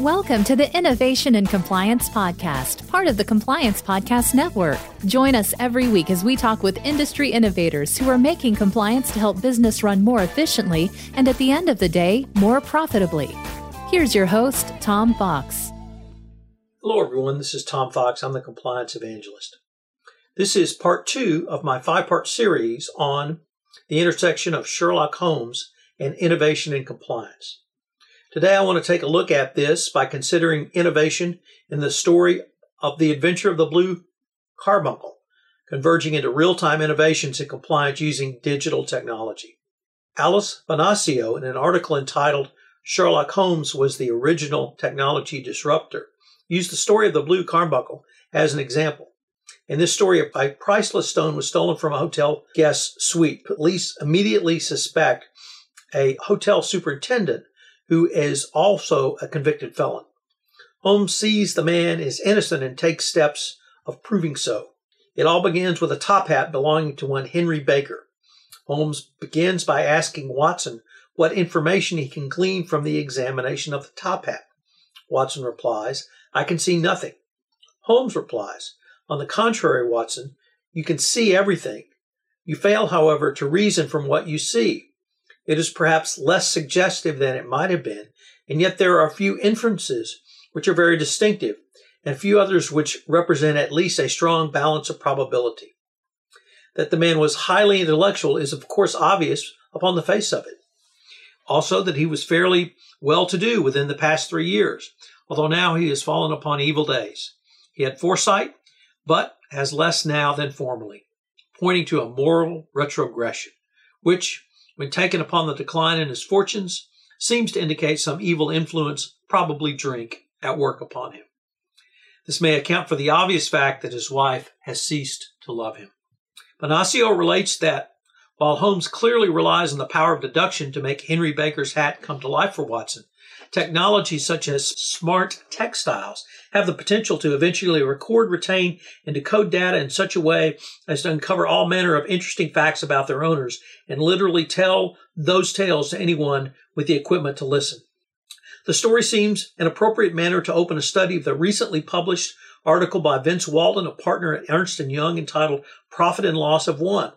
Welcome to the Innovation and Compliance Podcast, part of the Compliance Podcast Network. Join us every week as we talk with industry innovators who are making compliance to help business run more efficiently and at the end of the day, more profitably. Here's your host, Tom Fox. Hello, everyone. This is Tom Fox. I'm the Compliance Evangelist. This is part two of my five part series on the intersection of Sherlock Holmes and innovation and compliance. Today, I want to take a look at this by considering innovation in the story of the adventure of the Blue Carbuncle, converging into real time innovations in compliance using digital technology. Alice Bonasio, in an article entitled Sherlock Holmes was the original technology disruptor, used the story of the Blue Carbuncle as an example. In this story, a priceless stone was stolen from a hotel guest suite. Police immediately suspect a hotel superintendent who is also a convicted felon. Holmes sees the man is innocent and takes steps of proving so. It all begins with a top hat belonging to one Henry Baker. Holmes begins by asking Watson what information he can glean from the examination of the top hat. Watson replies, I can see nothing. Holmes replies, On the contrary, Watson, you can see everything. You fail, however, to reason from what you see. It is perhaps less suggestive than it might have been, and yet there are a few inferences which are very distinctive, and few others which represent at least a strong balance of probability. That the man was highly intellectual is of course obvious upon the face of it. Also that he was fairly well to do within the past three years, although now he has fallen upon evil days. He had foresight, but has less now than formerly, pointing to a moral retrogression, which when taken upon the decline in his fortunes, seems to indicate some evil influence, probably drink, at work upon him. This may account for the obvious fact that his wife has ceased to love him. Bonasio relates that while Holmes clearly relies on the power of deduction to make Henry Baker's hat come to life for Watson, Technologies such as smart textiles have the potential to eventually record, retain, and decode data in such a way as to uncover all manner of interesting facts about their owners and literally tell those tales to anyone with the equipment to listen. The story seems an appropriate manner to open a study of the recently published article by Vince Walden, a partner at Ernst & Young entitled Profit and Loss of One,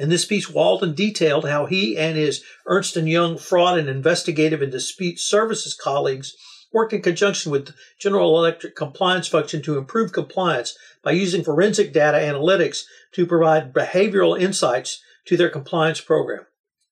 in this piece, Walden detailed how he and his Ernst & Young fraud and investigative and dispute services colleagues worked in conjunction with General Electric compliance function to improve compliance by using forensic data analytics to provide behavioral insights to their compliance program.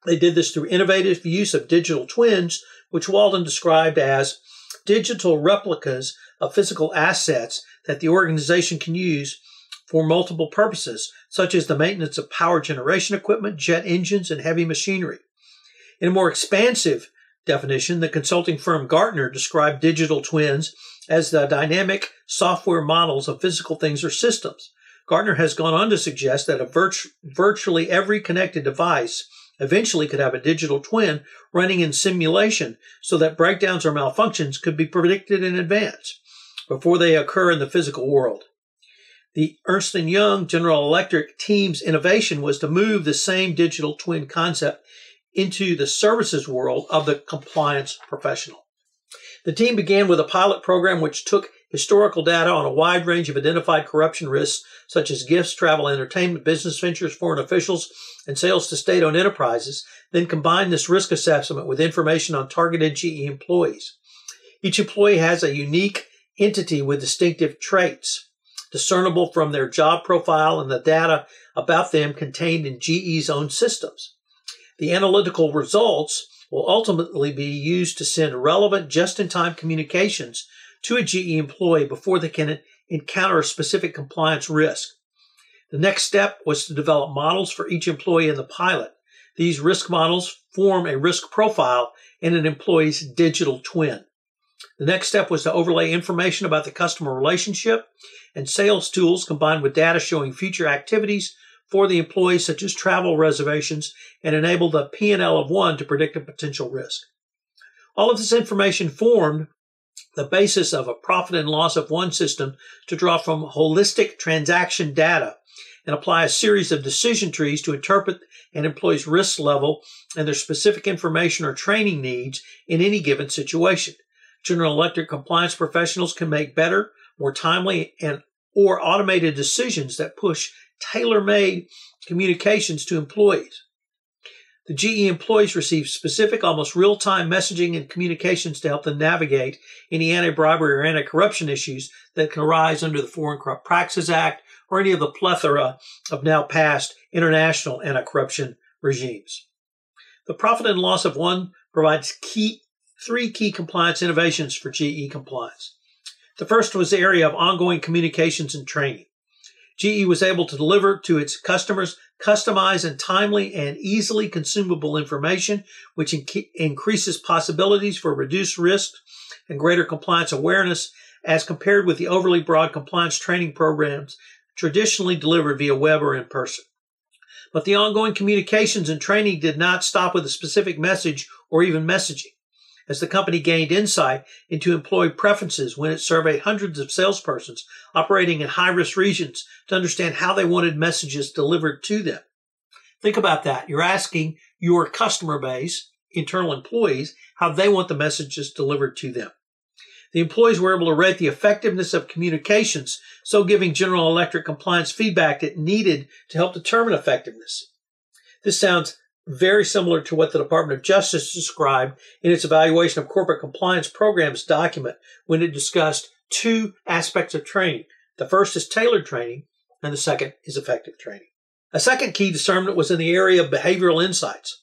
They did this through innovative use of digital twins, which Walden described as digital replicas of physical assets that the organization can use for multiple purposes, such as the maintenance of power generation equipment, jet engines, and heavy machinery. In a more expansive definition, the consulting firm Gartner described digital twins as the dynamic software models of physical things or systems. Gartner has gone on to suggest that virtu- virtually every connected device eventually could have a digital twin running in simulation so that breakdowns or malfunctions could be predicted in advance before they occur in the physical world. The Ernst & Young General Electric team's innovation was to move the same digital twin concept into the services world of the compliance professional. The team began with a pilot program which took historical data on a wide range of identified corruption risks, such as gifts, travel, entertainment, business ventures, foreign officials, and sales to state owned enterprises, then combined this risk assessment with information on targeted GE employees. Each employee has a unique entity with distinctive traits discernible from their job profile and the data about them contained in GE's own systems. The analytical results will ultimately be used to send relevant just in time communications to a GE employee before they can encounter a specific compliance risk. The next step was to develop models for each employee in the pilot. These risk models form a risk profile in an employee's digital twin. The next step was to overlay information about the customer relationship and sales tools combined with data showing future activities for the employees such as travel reservations and enable the P&L of one to predict a potential risk. All of this information formed the basis of a profit and loss of one system to draw from holistic transaction data and apply a series of decision trees to interpret an employee's risk level and their specific information or training needs in any given situation. General Electric compliance professionals can make better, more timely, and or automated decisions that push tailor-made communications to employees. The GE employees receive specific, almost real-time messaging and communications to help them navigate any anti-bribery or anti-corruption issues that can arise under the Foreign Corrupt Practices Act or any of the plethora of now passed international anti-corruption regimes. The profit and loss of one provides key three key compliance innovations for GE compliance. The first was the area of ongoing communications and training. GE was able to deliver to its customers customized and timely and easily consumable information, which inc- increases possibilities for reduced risk and greater compliance awareness as compared with the overly broad compliance training programs traditionally delivered via web or in person. But the ongoing communications and training did not stop with a specific message or even messaging. As the company gained insight into employee preferences when it surveyed hundreds of salespersons operating in high risk regions to understand how they wanted messages delivered to them. Think about that. You're asking your customer base, internal employees, how they want the messages delivered to them. The employees were able to rate the effectiveness of communications, so giving General Electric compliance feedback that needed to help determine effectiveness. This sounds very similar to what the Department of Justice described in its evaluation of corporate compliance programs document when it discussed two aspects of training. The first is tailored training, and the second is effective training. A second key discernment was in the area of behavioral insights.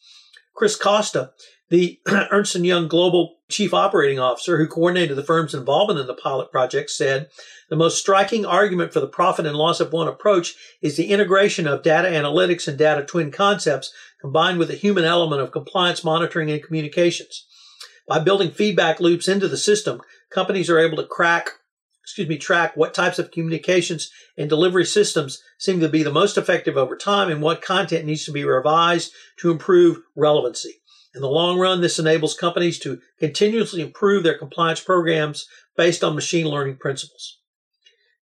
Chris Costa the Ernst & Young Global Chief Operating Officer, who coordinated the firm's involvement in the pilot project, said, the most striking argument for the profit and loss of one approach is the integration of data analytics and data twin concepts combined with a human element of compliance monitoring and communications. By building feedback loops into the system, companies are able to crack, excuse me, track what types of communications and delivery systems seem to be the most effective over time and what content needs to be revised to improve relevancy. In the long run, this enables companies to continuously improve their compliance programs based on machine learning principles.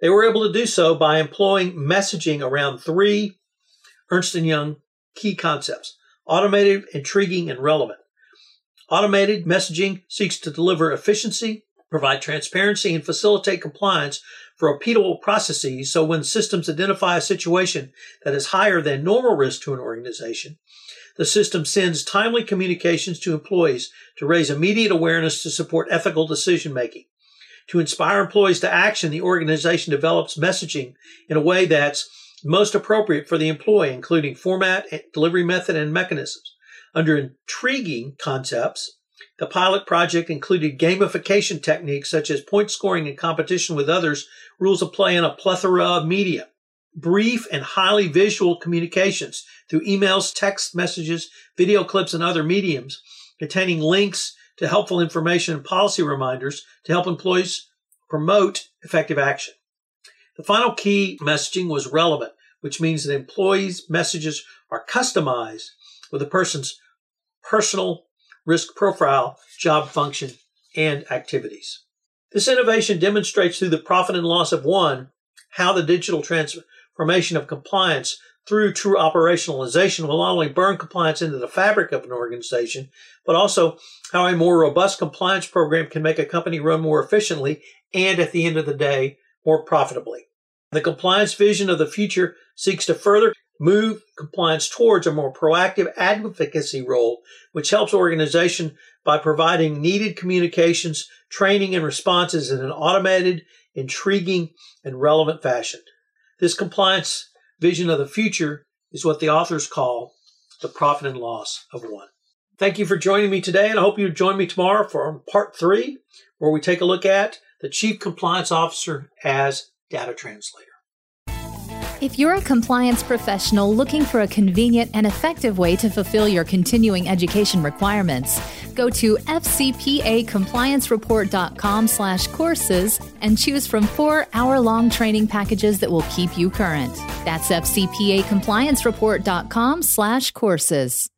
They were able to do so by employing messaging around three Ernst & Young key concepts, automated, intriguing, and relevant. Automated messaging seeks to deliver efficiency, provide transparency, and facilitate compliance for repeatable processes so when systems identify a situation that is higher than normal risk to an organization, the system sends timely communications to employees to raise immediate awareness to support ethical decision making. To inspire employees to action, the organization develops messaging in a way that's most appropriate for the employee, including format, eh, delivery method, and mechanisms. Under intriguing concepts, the pilot project included gamification techniques such as point scoring and competition with others, rules of play in a plethora of media brief and highly visual communications through emails, text messages, video clips, and other mediums containing links to helpful information and policy reminders to help employees promote effective action. The final key messaging was relevant, which means that employees' messages are customized with a person's personal risk profile, job function, and activities. This innovation demonstrates through the profit and loss of one how the digital transformation of compliance through true operationalization will not only burn compliance into the fabric of an organization, but also how a more robust compliance program can make a company run more efficiently and at the end of the day, more profitably. The compliance vision of the future seeks to further move compliance towards a more proactive advocacy role, which helps organization by providing needed communications, training, and responses in an automated, intriguing, and relevant fashion. This compliance vision of the future is what the authors call the profit and loss of one. Thank you for joining me today, and I hope you join me tomorrow for part three, where we take a look at the Chief Compliance Officer as data translator. If you're a compliance professional looking for a convenient and effective way to fulfill your continuing education requirements, go to fcpacompliancereport.com slash courses and choose from four hour-long training packages that will keep you current. That's fcpacompliancereport.com slash courses.